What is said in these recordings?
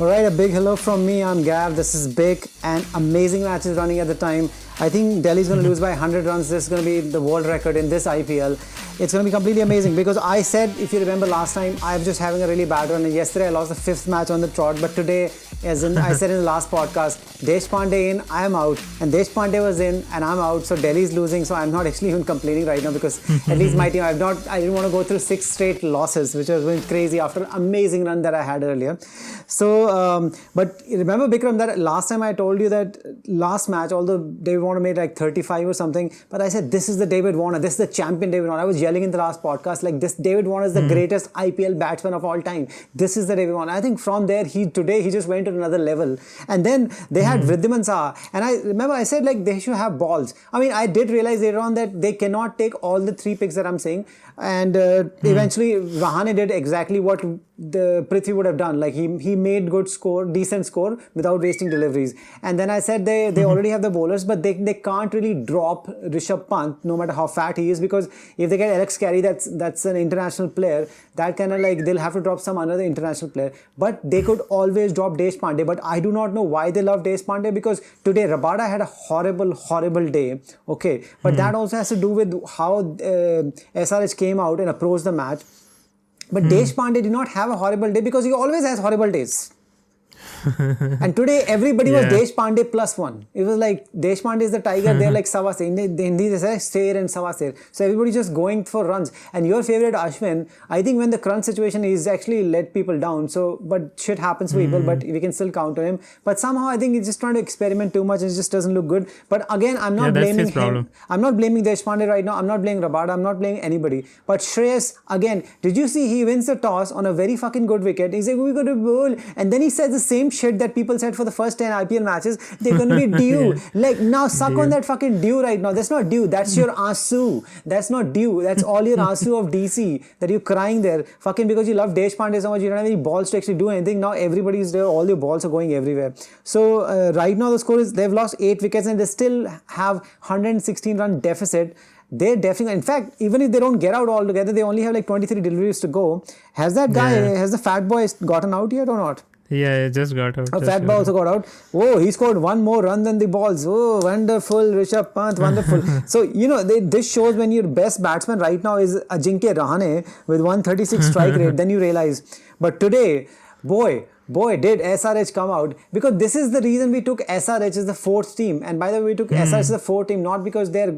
All right, a big hello from me. I'm Gav. This is big and amazing matches running at the time. I think Delhi's going to lose by 100 runs. This is going to be the world record in this IPL. It's going to be completely amazing because I said, if you remember last time, I was just having a really bad run. And yesterday I lost the fifth match on the trot. But today, as in, I said in the last podcast, Deshpande in, I am out. And Deshpande was in, and I'm out. So Delhi's losing. So I'm not actually even complaining right now because at least my team, I've not, I didn't want to go through six straight losses, which was going crazy after an amazing run that I had earlier. So, um, but remember, Bikram, that last time I told you that last match, although David Warner made like 35 or something, but I said, this is the David Warner, this is the champion David Warner. I was yelling in the last podcast, like, this David Warner is the mm. greatest IPL batsman of all time. This is the David Warner. I think from there, he today, he just went to another level. And then they had mm. Wriddhiman Saha. And I remember I said, like, they should have balls. I mean, I did realize later on that they cannot take all the three picks that I'm saying. And uh, mm. eventually, Rahane did exactly what the Prithvi would have done. Like he he made good score, decent score without wasting deliveries. And then I said they they mm-hmm. already have the bowlers, but they, they can't really drop Rishabh Pant no matter how fat he is because if they get Alex Carey, that's that's an international player. That kind of like they'll have to drop some another international player. But they could always drop Deshpande. But I do not know why they love Deshpande because today Rabada had a horrible horrible day. Okay, but mm-hmm. that also has to do with how uh, SRH came out and approached the match but hmm. Deshpande did not have a horrible day because he always has horrible days. and today everybody yeah. was Deshpande plus one. It was like Deshpande is the tiger, they're like Savasir. In Hindi they say Sher and Savasir. So everybody's just going for runs. And your favorite Ashwin, I think when the crunch situation is actually let people down. So but shit happens to mm. people, but we can still counter him. But somehow I think he's just trying to experiment too much and it just doesn't look good. But again, I'm not yeah, blaming him. I'm not blaming Deshpande right now. I'm not blaming Rabada. I'm not blaming anybody. But Shreyas, again, did you see he wins the toss on a very fucking good wicket? He's like, we got to bowl. And then he says the same same shit that people said for the first 10 IPL matches. They're going to be due. yeah. Like, now suck dew. on that fucking dew right now. That's not dew. That's your asu. That's not dew. That's all your asu of DC that you're crying there. Fucking because you love Deshpande so much, you don't have any balls to actually do anything. Now everybody's there. All your balls are going everywhere. So, uh, right now the score is they've lost 8 wickets and they still have 116 run deficit they're definitely in fact even if they don't get out altogether they only have like 23 deliveries to go has that guy yeah. has the fat boy gotten out yet or not yeah, it just got out. Oh, A fat ball also got out. Oh, he scored one more run than the balls. Oh, wonderful, Rishabh Pant, wonderful. so, you know, they, this shows when your best batsman right now is Ajinkya Rahane with 136 strike rate. Then you realize. But today, boy, boy, did SRH come out because this is the reason we took SRH as the fourth team. And by the way, we took mm. SRH as the fourth team not because they're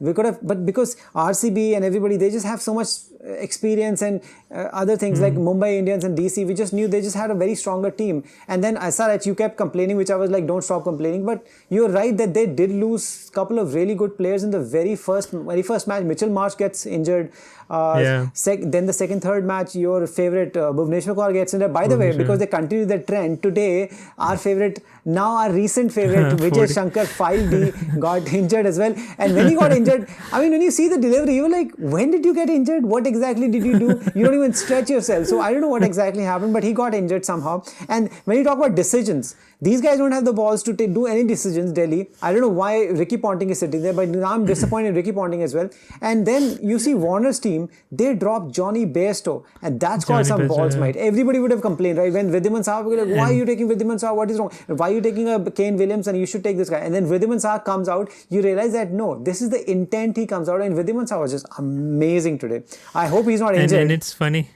we could have, but because RCB and everybody they just have so much experience and uh, other things mm. like Mumbai Indians and DC. We just knew they just had a very stronger team. And then SRH, you kept complaining, which I was like, don't stop complaining. But you're right that they did lose a couple of really good players in the very first very first match. Mitchell Marsh gets injured. Uh, yeah. Sec- then the second, third match, your favorite uh, Bhuvneshwar Kaur gets injured. By the way, because they continue the trend today, our favorite now our recent favorite Vijay Shankar 5D got injured as well. And when he got injured, I mean, when you see the delivery, you're like, when did you get injured? What exactly did you do? You don't even stretch yourself. So I don't know what exactly happened, but he got injured somehow. And when you talk about decisions, these guys don't have the balls to t- do any decisions, Delhi. I don't know why Ricky Ponting is sitting there, but now I'm disappointed in Ricky Ponting as well. And then you see Warner's team, they dropped Jonny Bairstow, and that's called some balls, yeah. mate. Everybody would have complained, right? When Wriddhiman Saha, like, why are you taking Wriddhiman Saha? What is wrong? Why are you taking a Kane Williams and you should take this guy? And then Wriddhiman Saha comes out, you realize that no, this is the intent he comes out, and Wriddhiman Saha was just amazing today. I hope he's not injured. And, and it's funny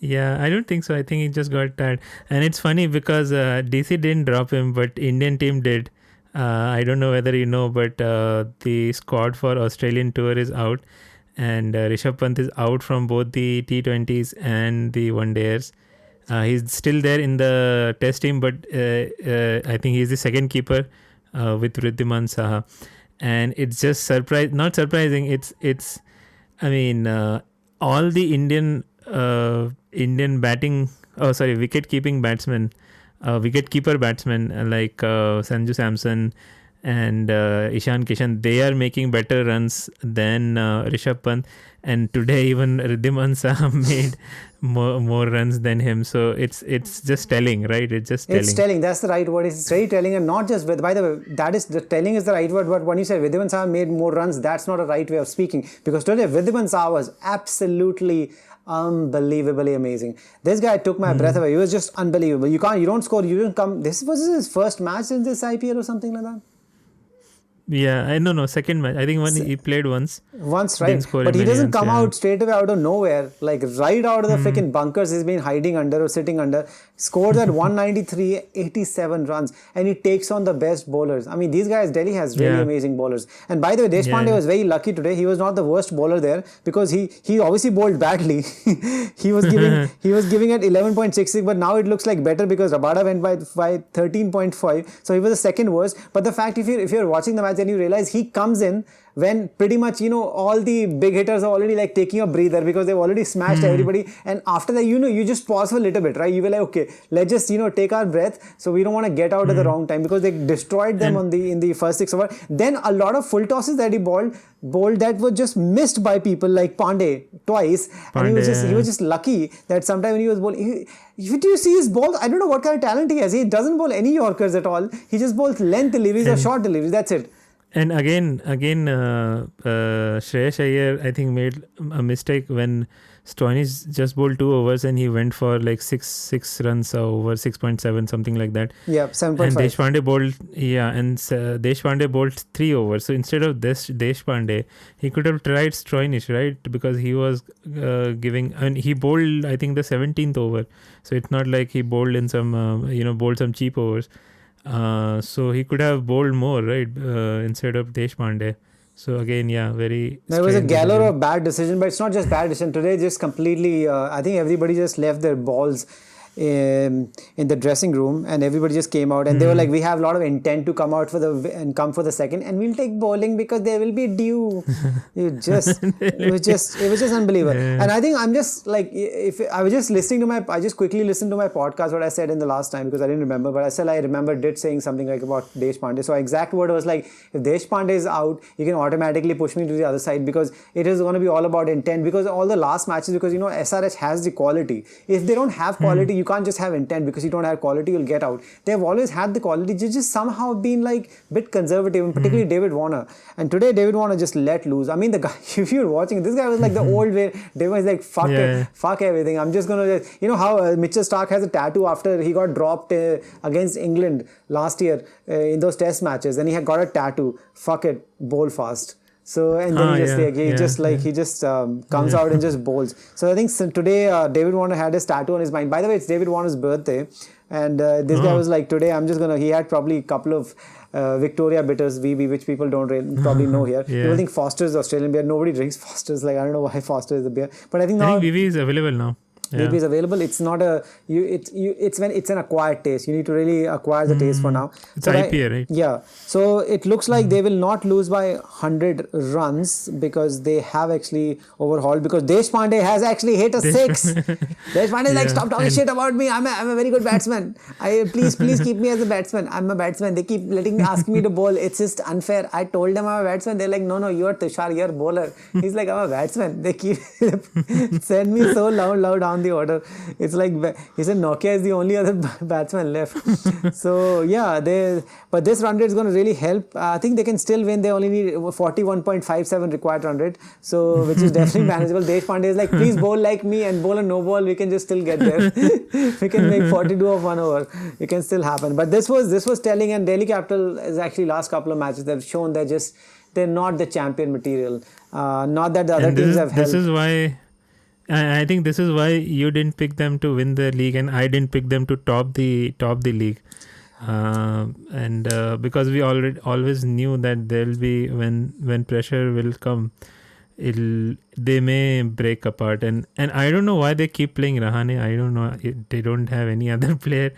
yeah, I don't think so. I think he just got tired. And it's funny because uh, DC didn't drop him, but Indian team did. Uh, I don't know whether you know, but uh, the squad for Australian tour is out, and uh, Rishabh Pant is out from both the T20s and the one days. Uh, he's still there in the test team, but uh, uh, I think he's the second keeper with Wriddhiman Saha, and it's just surprise, not surprising. It's it's, I mean, all the Indian Indian batting, oh sorry, wicket keeping batsmen, uh, wicket keeper batsmen uh, like uh, Sanju Samson and uh, Ishan Kishan, they are making better runs than uh, Rishabh Pant. And today even Wriddhiman Saha made more, more runs than him. So it's it's just telling, right? It's just telling. It's telling. That's the right word. It's very telling, and not just with. By the way, that is the telling is the right word. But when you say Wriddhiman Saha made more runs, that's not a right way of speaking. Because today Wriddhiman Saha was absolutely unbelievably amazing. This guy took my breath away. He was just unbelievable. You can't, you don't score, you don't come. This was his first match in this IPL or something like that. Yeah, I no no second match. I think when he played once. Once, right? But he doesn't come yeah. out straight away out of nowhere, like right out of the hmm. freaking bunkers he's been hiding under or sitting under. Scores at 193, 87 runs, and he takes on the best bowlers. I mean, these guys, Delhi has really Yeah. amazing bowlers. And by the way, Deshpande Yeah. was very lucky today. He was not the worst bowler there because he he obviously bowled badly. he was giving he was giving at 11.66, but now it looks like better because Rabada went by by 13.5. So he was the second worst. But the fact if you if you're watching the match and you realize he comes in when pretty much you know all the big hitters are already like taking a breather because they've already smashed hmm. everybody. And after that you know you just pause for a little bit right? You were like okay let's just you know take our breath. So we don't want to get out at the hmm. wrong time because they destroyed them hmm. on the in the first six over. Then a lot of full tosses that he bowled bowled that were just missed by people like Pandey twice. And he was just he was just lucky that sometime when he was bowling he, if you see his balls I don't know what kind of talent he has. He doesn't bowl any Yorkers at all. He just bowls length deliveries or short deliveries. That's it And again, again, uh, uh, Shreyas Iyer, I think, made a mistake when Stoinis just bowled two overs and he went for like six six runs over six point seven something like that. yeah 7.5 And Deshpande bowled yeah, and uh, Deshpande bowled three overs. So instead of this Deshpande, he could have tried Stoinis, right? Because he was uh, giving and he bowled I think the seventeenth over. So it's not like he bowled in some uh, you know bowled some cheap overs. Uh, so he could have bowled more, right? Uh, instead of Deshpande. So again, yeah, very. There was a galore of bad decision, but it's not just bad decision. Today, just completely, uh, I think everybody just left their balls in, in the dressing room and everybody just came out and they were Hmm. like, we have a lot of intent to come out for the and come for the second and we'll take bowling because there will be dew. you just, it was just, it was just unbelievable. Yeah. And I think I'm just like, if I was just listening to my, I just quickly listened to my podcast, what I said in the last time because I didn't remember, but I said I remember did saying something like about Deshpande. So exact word was like, if Deshpande is out, you can automatically push me to the other side because it is going to be all about intent because all the last matches, because you know, SRH has the quality. If they don't have quality, you can't just have intent because you don't have quality, you'll get out. They've always had the quality, they just somehow been like a bit conservative, and particularly David Warner. And today, David Warner just let loose. I mean, the guy, if you're watching, this guy was like the old way. David was like, fuck Yeah. it, fuck everything. I'm just gonna, just, you know how uh, Mitchell Starc has a tattoo after he got dropped uh, against England last year uh, in those Test matches, and he had got a tattoo. Fuck it, bowl fast. So and then Ah, he just yeah, like he yeah, just like he just um, comes out and just bowls. So I think today uh, David Warner had a tattoo on his mind. By the way, it's David Warner's birthday, and uh, this guy Oh. was like, today I'm just gonna. He had probably a couple of. Uh, Victoria bitters VB, which people don't really, probably know here. Yeah. People think Foster's Australian beer. Nobody drinks Foster's. Like I don't know why Foster is a beer, but I think I now think VB is available now. Yeah. VB is available. It's not a you. It's you. It's when it's an acquired taste. You need to really acquire the taste for now. Hmm. It's So I- IPA, right? Yeah. So it looks like they will not lose by hundred runs because they have actually overhauled. Because Deshpande has actually hit a six. Deshpande is like, Yeah, stop talking and- shit about me. I'm a, I'm a very good batsman. I please please keep me as a batsman. I'm a batsman. They keep letting me ask me to bowl. It's just unfair. I told them I'm a batsman. They're like, no no, you're Tushar. You're a bowler. He's like, I'm a batsman. They keep send me so loud loud low down the order. It's like he said Nokia is the only other batsman left. so yeah, they but this run rate is going to really help. Uh, I think they can still win. They only need 41.57 required run rate, so which is definitely manageable. Deshpande is like, please bowl like me and bowl a no ball. We can just still get there. we can make 42 of one over. It can still happen. But this was this was telling, and Delhi Capital is actually last couple of matches they've shown they're just they're not the champion material. Uh, not that the other teams have is, this is why I, think this is why you didn't pick them to win the league and I didn't pick them to top the top the league. Uh, and uh, because we already always knew that there'll be when when pressure will come, it'll they may break apart and and I don't know why they keep playing Rahane. I don't know. They don't have any other player.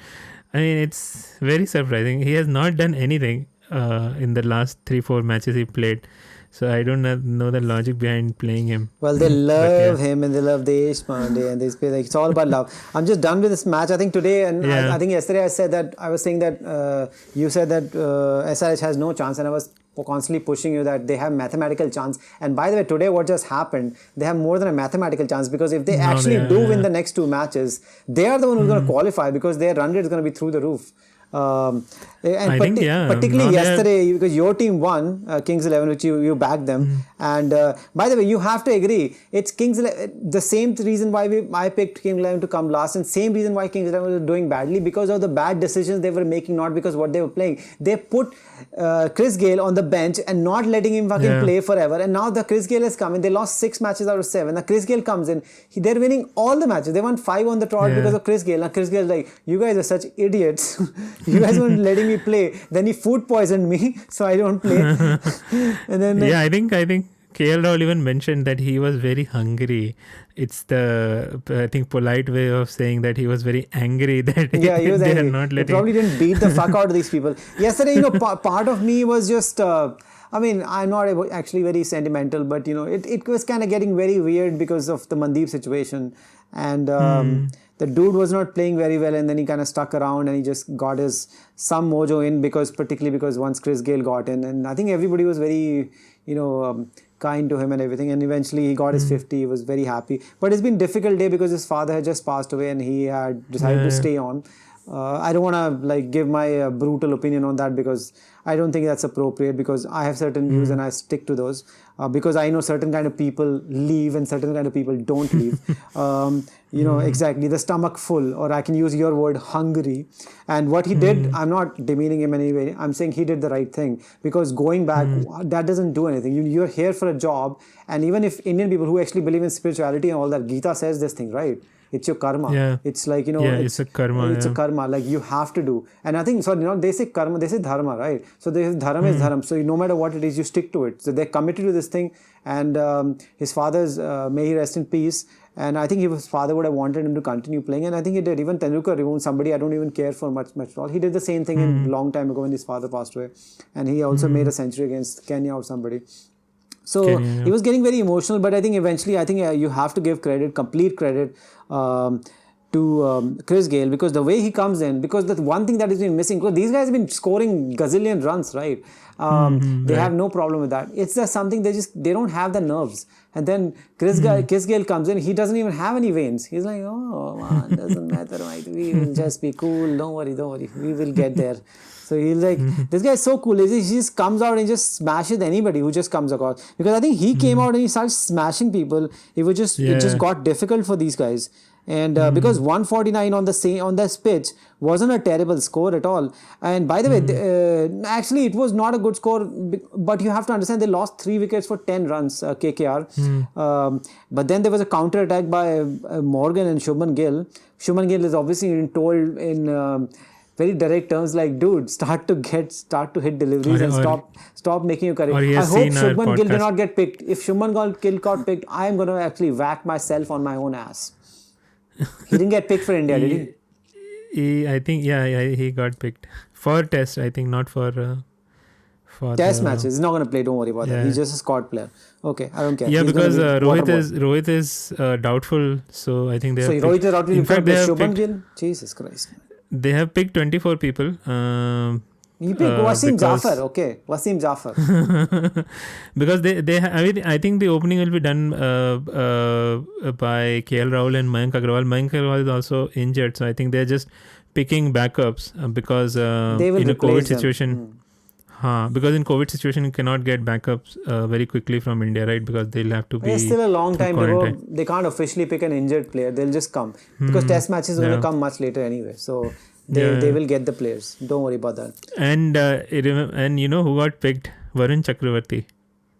I mean, it's very surprising. He has not done anything uh, in the last three four matches he played. So I don't know- know the logic behind playing him. Well, they love yeah. him and they love Deshpande and they say like it's all about love. I'm just done with this match. I think today and Yeah. I, I think yesterday I said that I was saying that uh, you said that uh, SRH has no chance and I was constantly pushing you that they have mathematical chance. And by the way, today what just happened? They have more than a mathematical chance because if they No, actually they- do win yeah. The next two matches, they are the one who's going to qualify because their run rate is going to be through the roof. Um, and I think, yeah, particularly now they are- yesterday because your team won uh, Kings Eleven, which you you backed them. Hmm. And uh, by the way, you have to agree, it's Kings 11, the same reason why we I picked Kings Eleven to come last, and same reason why Kings Eleven was doing badly because of the bad decisions they were making, not because what they were playing. They put uh, Chris Gayle on the bench and not letting him fucking Yeah. play forever. And now the Chris Gayle has come in. They lost six matches out of seven. Now Chris Gayle comes in. He, they're winning all the matches. They won five on the trot Yeah. because of Chris Gayle. Now Chris Gayle's like, you guys are such idiots. you guys weren't letting me play. Then he food poisoned me, so I don't play. and then uh, yeah, I think I think KL Rahul even mentioned that he was very hungry. It's the I think polite way of saying that he was very angry that yeah, he was they angry. are not He letting. probably didn't beat the fuck out of these people. Yesterday, you know, pa- part of me was just. Uh, I mean, I'm not actually very sentimental, but you know, it, it was kind of getting very weird because of the Mandeep situation, and um, the dude was not playing very well, and then he kind of stuck around and he just got his some mojo in because particularly because once Chris Gayle got in, and I think everybody was very, you know. Um, kind to him and everything and eventually he got his 50 he was very happy. But it's been difficult day because his father had just passed away and he had decided to stay on. Uh, I don't want to like give my uh, brutal opinion on that because I don't think that's appropriate because I have certain views and I stick to those. Uh, because I know certain kind of people leave and certain kind of people don't leave. um, you know exactly the stomach full, or I can use your word hungry. And what he did, I'm not demeaning him in any way. I'm saying he did the right thing because going back, that doesn't do anything. You, you're here for a job, and even if Indian people who actually believe in spirituality and all that, Gita says this thing, right? It's your karma. Yeah. It's like you know. Yeah, it's a karma, It's a karma. Like you have to do. And I think sorry, you know, they say karma, they say dharma, right? So they dharma is dharma. So no matter what it is, you stick to it. So they're committed to this thing. And um, his father's uh, may he rest in peace. And I think his father would have wanted him to continue playing, and I think he did. Even Tendulkar removed somebody I don't even care for much, much at all. He did the same thing in long time ago when his father passed away, and he also made a century against Kenya or somebody. So Kenya, yeah. he was getting very emotional, but I think eventually, I think uh, you have to give credit, complete credit um, to um, Chris Gayle because the way he comes in, because the one thing that has been missing, because these guys have been scoring gazillion runs, right? Um, they have no problem with that. It's just something they just they don't have the nerves. And then Chris, Ga- Chris Gayle comes in, he doesn't even have any veins. He's like, oh man, doesn't matter, mate. We will just be cool. Don't worry, don't worry. We will get there. So he's like, this guy is so cool. He he just comes out and just smashes anybody who just comes across. Because I think he came out and he started smashing people. It was just it just got difficult for these guys. And uh, because 149 on the same on this pitch wasn't a terrible score at all. And by the way, th- uh, actually it was not a good score. But you have to understand they lost three wickets for 10 runs. Uh, KKR. Um, but then there was a counter attack by uh, Morgan and Shubman Gill. Shubman Gill is obviously told in. Um, very direct terms like dude start to get start to hit deliveries Or- and or- stop stop making your career i hope shubman gill did not get picked if shubman gill got picked i'm going to actually whack myself on my own ass he didn't get picked for india did he? He, I think yeah, yeah, he got picked. For test. I think not for uh, for test the- matches. He's not going to play don't worry about that. He's just a squad player. Okay i don't care. Yeah, He's because be uh, Rohit is Rohit is uh, doubtful, so I think they so have Rohit picked, is out in fact, they have picked- Jesus Christ. They have picked 24 people. Um, you pick Uh, Wasim because- Jaffer okay Wasim Jaffer because they they ha- I mean I think the opening will be done uh, uh, by KL Rahul and Mayank Agarwal. Mayank Agarwal is also injured, so I think they're just picking backups uh, because uh, in a COVID them. situation. Hmm. Huh, because in COVID situation you cannot get backups uh, very quickly from India, right? Because they'll have to be. It's still a long time to go. They can't officially pick an injured player. They'll just come because test matches are going Hmm. to come much later anyway. So they, Yeah. they will get the players. Don't worry about that. And uh, and you know who got picked? Varun Chakravarthy.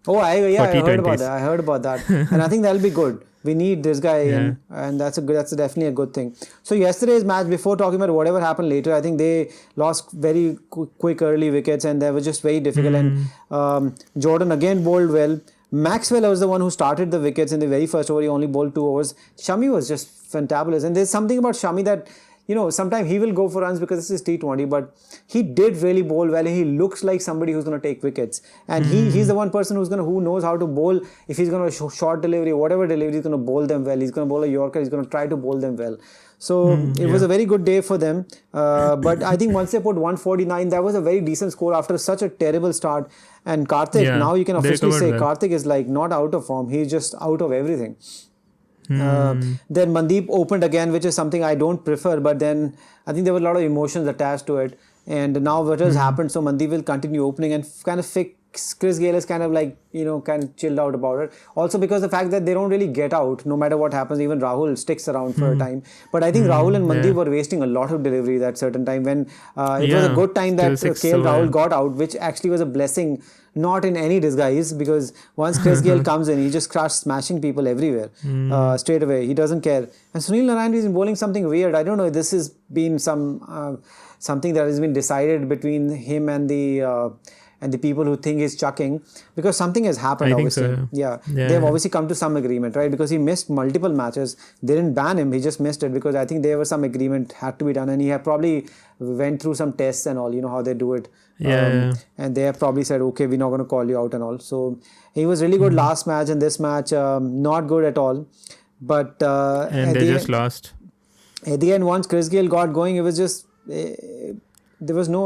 Oh, I yeah, I heard about that. I heard about that, and I think that'll be good. We need this guy in, and that's a good. That's definitely a good thing. So yesterday's match, before talking about whatever happened later, I think they lost very qu- quick early wickets, and they were just very difficult. And Hmm. um, Jordan again bowled well. Maxwell was the one who started the wickets in the very first over. He only bowled two overs. Shami was just fantabulous, and there's something about Shami that you know, sometimes he will go for runs because this is T20, but he did really bowl well. He looks like somebody who's going to take wickets, and he he's the one person who's going to who knows how to bowl. If he's going to sh- short delivery, whatever delivery, he's going to bowl them well. He's going to bowl a Yorker. He's going to try to bowl them well. So it was a very good day for them. Uh, but I think once they put 149, that was a very decent score after such a terrible start. And Karthik, Yeah, now you can officially say well. Karthik is like not out of form. He's just out of everything. Uh, Hmm. then Mandeep opened again, which is something I don't prefer, but then I think there were a lot of emotions attached to it. And now what has happened? So Mandeep will continue opening and f- kind of fix. Chris Gayle is kind of like you know kind of chilled out about it. Also because the fact that they don't really get out no matter what happens. Even Rahul sticks around for a time. But I think Rahul and Mandeep yeah. were wasting a lot of delivery that certain time when uh, it was a good time that KL over. Rahul got out, which actually was a blessing, not in any disguise, because once Chris Gayle comes in, he just starts smashing people everywhere Hmm. uh, straight away. He doesn't care. And Sunil Narayan is bowling something weird. I don't know. This has been some uh, something that has been decided between him and the. Uh, and the people who think he's chucking because something has happened I think so, obviously yeah. Yeah. they've obviously come to some agreement right because he missed multiple matches they didn't ban him he just missed it because i think there was some agreement had to be done and he had probably went through some tests and all you know how they do it Um, Yeah. and they have probably said okay we're not going to call you out and all so he was really good Hmm. last match and this match um, not good at all but uh, And they the just end- lost. at the end once Chris Gayle got going it was just eh, there was no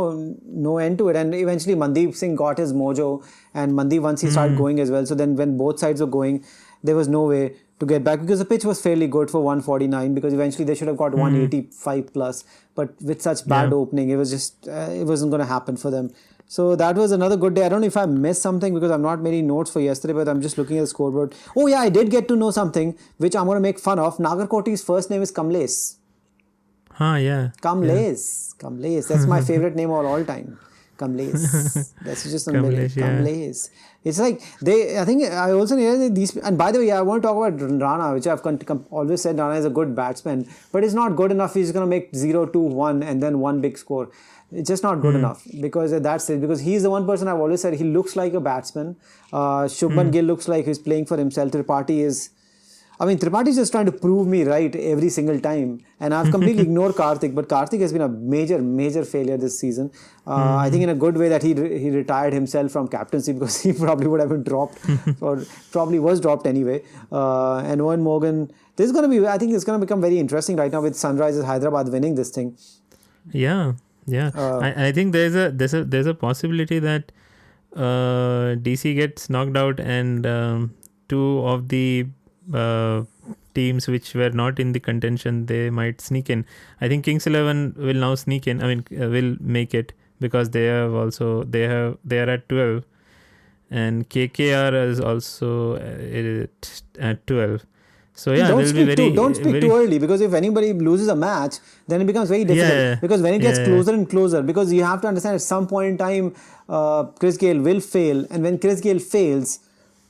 no end to it and eventually Mandeep Singh got his mojo and Mandeep once he started going as well so then when both sides were going there was no way to get back because the pitch was fairly good for 149 because eventually they should have got 185 plus but with such bad Yeah. opening it was just uh, it wasn't going to happen for them so that was another good day. I don't know if I missed something because I've not made any notes for yesterday, but I'm just looking at the scoreboard. Oh yeah, I did get to know something which I'm going to make fun of. Nagarkoti's first name is Kamles. Huh, yeah. Kamles. Kamles. That's my favorite name of all time. Kamles. That's just. Kamlesh, yeah. Kamles. It's like they. I think I also realized these. And by the way, I want to talk about Rana, which I've con- com- always said Rana is a good batsman, but it's not good enough. He's going to make 0, 2, 1 and then one big score. It's just not good enough because that's it. Because he's the one person I've always said he looks like a batsman. Uh, Shubman Hmm. Gill looks like he's playing for himself. Tripathi is. I mean, Tripathi is just trying to prove me right every single time. And I've completely ignored Karthik, but Karthik has been a major, major failure this season. Uh, I think in a good way that he re- he retired himself from captaincy because he probably would have been dropped or probably was dropped anyway. Uh, and Eoin Morgan, this is going to be, I think it's going to become very interesting right now with Sunrisers Hyderabad winning this thing. Yeah, yeah. Uh, I, I think there's a there's a there's a possibility that uh, DC gets knocked out and um, two of the uh, teams which were not in the contention they might sneak in. I think Kings Eleven will now sneak in. I mean, uh, will make it because they have also they have they are at twelve, and KKR is also uh, at, at twelve. So yeah, don't speak be very too don't speak very, too early because if anybody loses a match, then it becomes very difficult. Yeah. Because when it gets Yeah. closer and closer, because you have to understand at some point in time, uh, Chris Gayle will fail, and when Chris Gayle fails,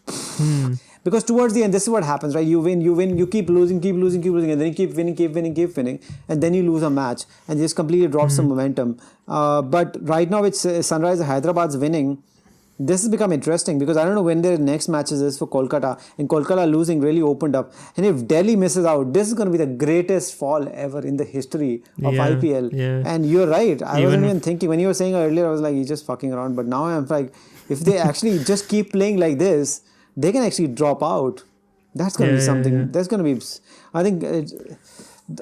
Hmm. Because towards the end, this is what happens, right? You win, you win, you keep losing, keep losing, keep losing, and then you keep winning, keep winning, keep winning, and then you lose a match, and just completely drops some momentum. Uh, but right now, it's uh, Sunrise Hyderabad's winning. This has become interesting because I don't know when their next matches is for Kolkata, and Kolkata losing really opened up. And if Delhi misses out, this is going to be the greatest fall ever in the history of Yeah, IPL. yeah. And you're right. I Even wasn't even thinking when you were saying earlier. I was like, he's just fucking around. But now I'm like, if they actually just keep playing like this, they can actually drop out. That's going to Yeah, be something. yeah. That's going to be. I think. It,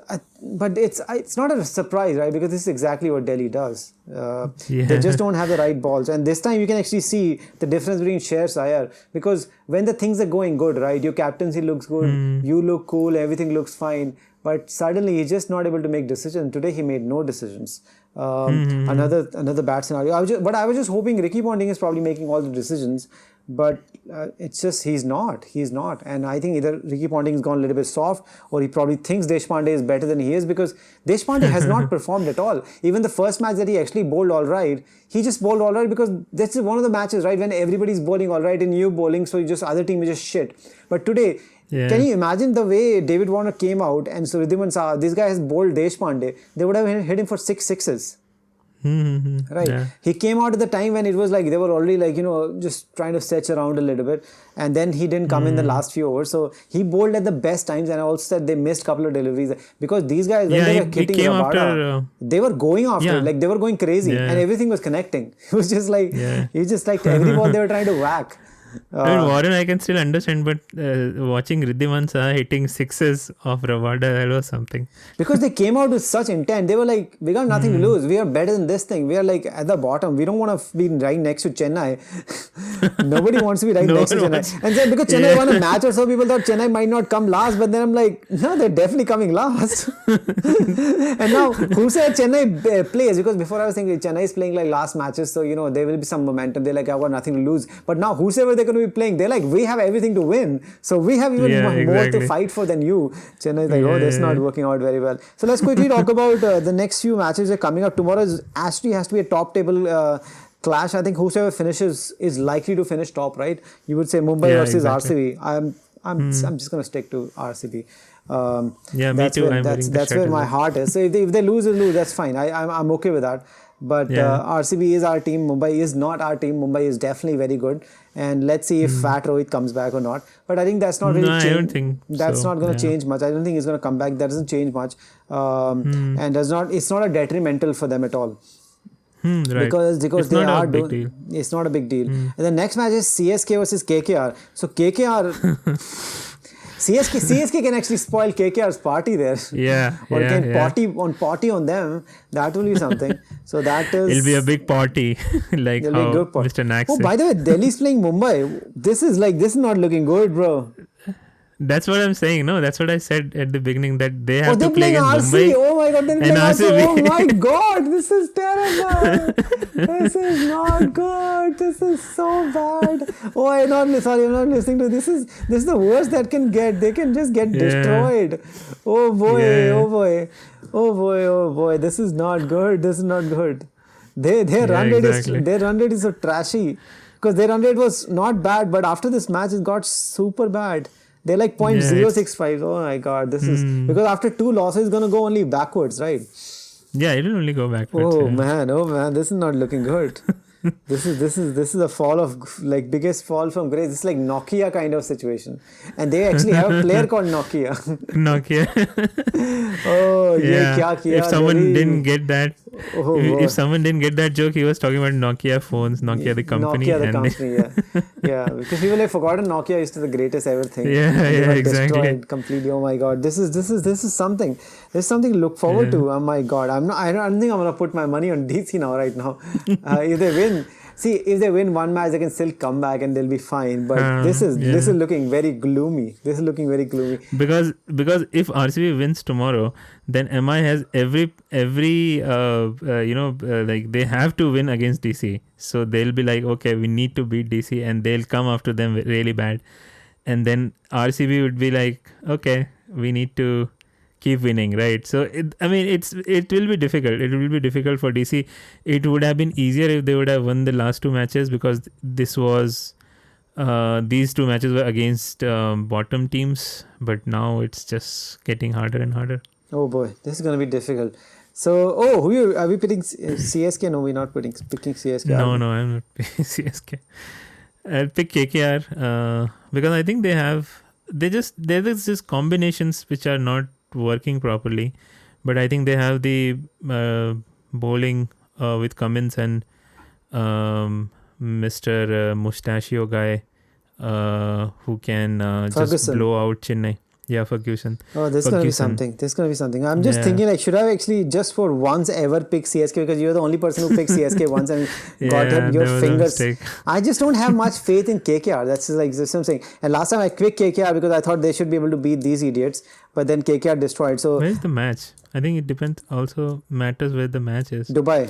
I- but it's it's not a surprise, right? Because this is exactly what Delhi does. Uh, They just don't have the right balls, and this time you can actually see the difference between Sher Sayar. Because when the things are going good, right, your captaincy looks good, Hmm. you look cool, everything looks fine, but suddenly he's just not able to make decisions. Today he made no decisions. Um, Hmm, Another another bad scenario. I was just, but I was just hoping Ricky Ponting is probably making all the decisions, but uh, it's just he's not. He's not, and I think either Ricky Ponting has gone a little bit soft, or he probably thinks Deshpande is better than he is because Deshpande has not performed at all. Even the first match that he actually bowled all right, he just bowled all right because this is one of the matches, right, when everybody's bowling all right and you bowling, so you just other team is just shit. But today. Yeah. Can you imagine the way David Warner came out and so Wriddhiman Saha, this guy has bowled Deshpande, they would have hit him for six sixes. Mm-hmm. Right. Yeah. He came out at the time when it was like they were already like, you know, just trying to stretch around a little bit. And then he didn't come in Hmm. the last few overs. So he bowled at the best times and I also said they missed a couple of deliveries. Because these guys, when Yeah, they he- were hitting Rabada, uh, they were going after yeah. it. Like they were going crazy and everything was connecting. It was just like, Yeah. he just like every ball they were trying to whack. I mean, Warren, I can still understand, but uh, watching Wriddhiman Saha hitting sixes of that was something. because they came out with such intent. They were like, we got nothing Hmm. to lose. We are better than this thing. We are like at the bottom. We don't want to be right next to Chennai. Nobody wants to be right No next to Chennai. wants- And then because Chennai Yeah. won a match or so, people thought Chennai might not come last. But then I'm like, no, they're definitely coming last. and now, who said Chennai uh, plays? Because before I was thinking Chennai is playing like last matches, so you know there will be some momentum. They're like, I've got nothing to lose. But now, whosoever they're going to be playing, they're like, we have everything to win. So we have even Yeah, more to fight for than you. Chennai is like, oh, Yeah, that's not working out very well. So let's quickly talk about uh, the next few matches that are coming up. Tomorrow is actually has to be a top table. Uh, Clash. I think whosoever finishes is likely to finish top, right? You would say Mumbai Yeah, versus exactly. RCB. I'm, I'm, I'm just going to stick to RCB. Um, Yeah, me that's too. Where, I'm that's that's where my heart is. So if they, if they lose, they lose. That's fine. I, I'm, I'm okay with that. But Yeah. uh, RCB is our team. Mumbai is not our team. Mumbai is definitely very good. And let's see if Fat Rohit comes back or not. But I think that's not really. No, I don't think that's so, not going to yeah. change much. I don't think he's going to come back. That doesn't change much. Um, Hmm. And does not. It's not a detrimental for them at all Hmm, right. because because it's they not are a big doing. deal. Hmm. It's not a big deal. And the next match is CSK versus KKR. So KKR. CSK CSK can actually spoil KKR's party there. Yeah, or yeah, can yeah. party on party on them. That will be something. so that is. It'll be a big party, like it'll be a how good party. Mr. Nax Oh, by the way, Delhi's playing Mumbai. This is like this is not looking good, bro. That's what I'm saying. No, that's what I said at the beginning that they have Oh, they're to play playing against RC. Mumbai. Oh my god, they're playing RC. Oh my god, this is terrible. this is not good. This is so bad. Oh, I'm not sorry. I'm not listening to this. Is this is the worst that can get? They can just get Yeah. destroyed. Oh boy. Yeah. Oh boy. Oh boy. Oh boy. This is not good. This is not good. They their Yeah, run rate exactly. is their run rate is so trashy because their run rate was not bad, but after this match it got super bad. They're like Yeah, 0.065. Oh my god, this is Hmm. because after two losses, it's gonna go only backwards, right? Yeah, it'll only go backwards. Oh yeah. man, oh man, this is not looking good. this is this is this is a fall of like biggest fall from grace. This is like Nokia kind of situation, and they actually have a player called Nokia. Nokia. oh yeah, yeah. kya kiya, if someone very- didn't get that, Oh, if, if someone didn't get that joke, he was talking about Nokia phones, Nokia the company. Nokia the and company, yeah, yeah. Because people have forgotten Nokia is the greatest ever thing. Yeah, They yeah, exactly. Destroyed completely. Oh my god, this is this is this is something. There's something to look forward Yeah. to. Oh my god, I'm not. I don't, I don't think I'm gonna put my money on DC now. Right now, uh, if they win. See, if they win one match, they can still come back and they'll be fine. But Um, this is this is looking very gloomy. This is looking very gloomy. because because if RCB wins tomorrow, then MI has every every uh, uh, you know uh, like they have to win against DC. So they'll be like, okay, we need to beat DC, and they'll come after them really bad, and then RCB would be like, okay, we need to keep winning, right? So it, I mean, it's it will be difficult. It will be difficult for DC. It would have been easier if they would have won the last two matches because this was uh, these two matches were against um, bottom teams, but now it's just getting harder and harder. Oh boy, this is gonna be difficult. So, oh, who you, are we picking CSK? No, we're not picking picking CSK. No, no, I'm not picking CSK. I'll pick KKR uh, because I think they have they just there's just combinations which are not working properly, but I think they have the uh, bowling uh, with Cummins and um, Mr. Uh, Mustachio guy uh, who can uh, just blow out Chennai. Yeah, Ferguson. Oh, this is gonna be something. This is gonna be something. I'm just Yeah. thinking like, should I actually just for once ever pick CSK because you're the only person who picked CSK once and got Yeah, hit your that was a fingers. I just don't have much faith in KKR. That's just like that's what I'm saying. And last time I picked KKR because I thought they should be able to beat these idiots, but then KKR destroyed. So Where's the match? I think it depends. Also matters where the match is. Dubai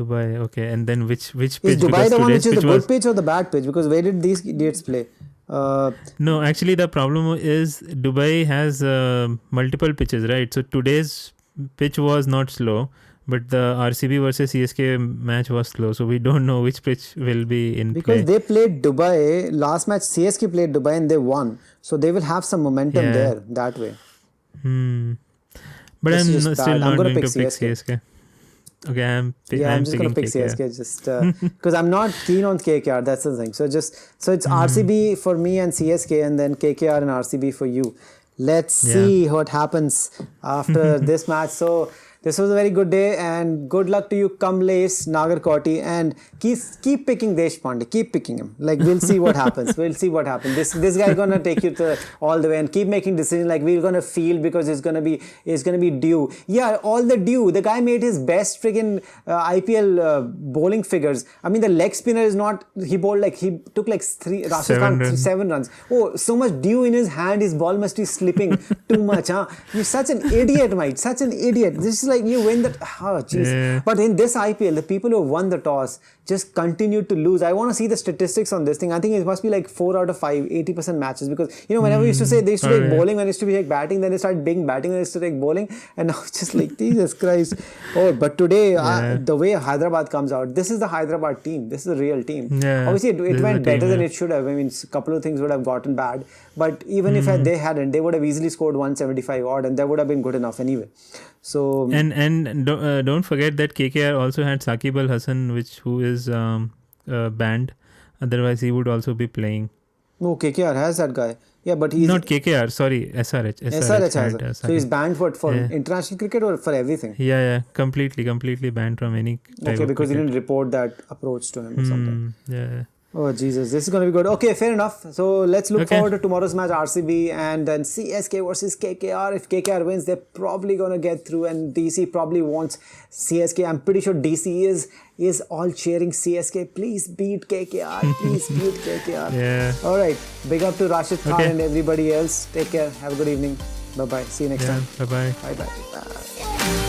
Dubai. Okay, and then which which pitch? is? Dubai the one which is the good was pitch or the bad pitch? Because where did these idiots play? Uh, no. Actually, the problem is Dubai has uh, multiple pitches, right? So today's pitch was not slow, but the RCB versus CSK match was slow. So we don't know which pitch will be in because play. they played Dubai last match. CSK played Dubai and they won, so they will have some momentum Yeah. there that way. Hmm. But I'm is just no- still bad. I'm not gonna going pick to pick CSK. CSK. Okay, I'm Yeah, I'm, I'm just gonna pick KKR. CSK just because I'm not keen on KKR. That's the thing. So just so it's Mm-hmm. RCB for me and CSK, and then KKR and RCB for you. Let's Yeah. see what happens after this match. So this was a very good day, and good luck to you, Kamlesh Nagarkoti, and keep keep picking Deshpande. Keep picking him. Like we'll see what happens. We'll see what happens. This this guy gonna take you to all the way and keep making decisions. Like we're gonna feel because it's gonna be it's gonna be due. Yeah, all the due. The guy made his best friggin' uh, IPL uh, bowling figures. I mean, the leg spinner is not. He bowled like he took like three. Seven runs. seven runs. Oh, so much dew in his hand. His ball must be slipping too much. Huh? You're such an idiot, mate. Such an idiot. This is like you win that. Oh, jeez. Yeah. But in this IPL, the people who won the toss just continue to lose. I want to see the statistics on this thing. I think it must be like four out of five, 80% matches. Because, you know, whenever we used to say they used to Oh, yeah. bowling, when it used to be like batting, then they started being batting, then they used to take bowling. And now it's just like, Jesus Christ. Oh, but today, uh, the way Hyderabad comes out, this is the Hyderabad team. This is the real team. Yeah, Obviously, it, it went the team, better than yeah. it should have. I mean, a couple of things would have gotten bad. But even Hmm. if they hadn't, they would have easily scored 175 odd, and that would have been good enough anyway. So, And and do, uh, don't forget that KKR also had Shakib Al Hasan, which who is um, uh, banned. Otherwise, he would also be playing. no, KKR has that guy. Yeah, but he's Not KKR, sorry, SRH. SRH, SRH has it. uh, So he's banned for for Yeah. international cricket or for everything. yeah, yeah, completely, completely banned from any. Okay, because he didn't report that approach to him or something. Hmm, yeah. Oh Jesus, this is going to be good. Okay, fair enough. So let's look Okay. forward to tomorrow's match, RCB and then CSK versus KKR. If KKR wins, they're probably going to get through, and DC probably wants CSK. I'm pretty sure DC is is all cheering CSK. Please beat KKR. Please beat KKR. Yeah. All right. Big up to Rashid Khan Okay. and everybody else. Take care. Have a good evening. Bye bye. See you next Yeah. time. Bye bye. Bye bye. bye.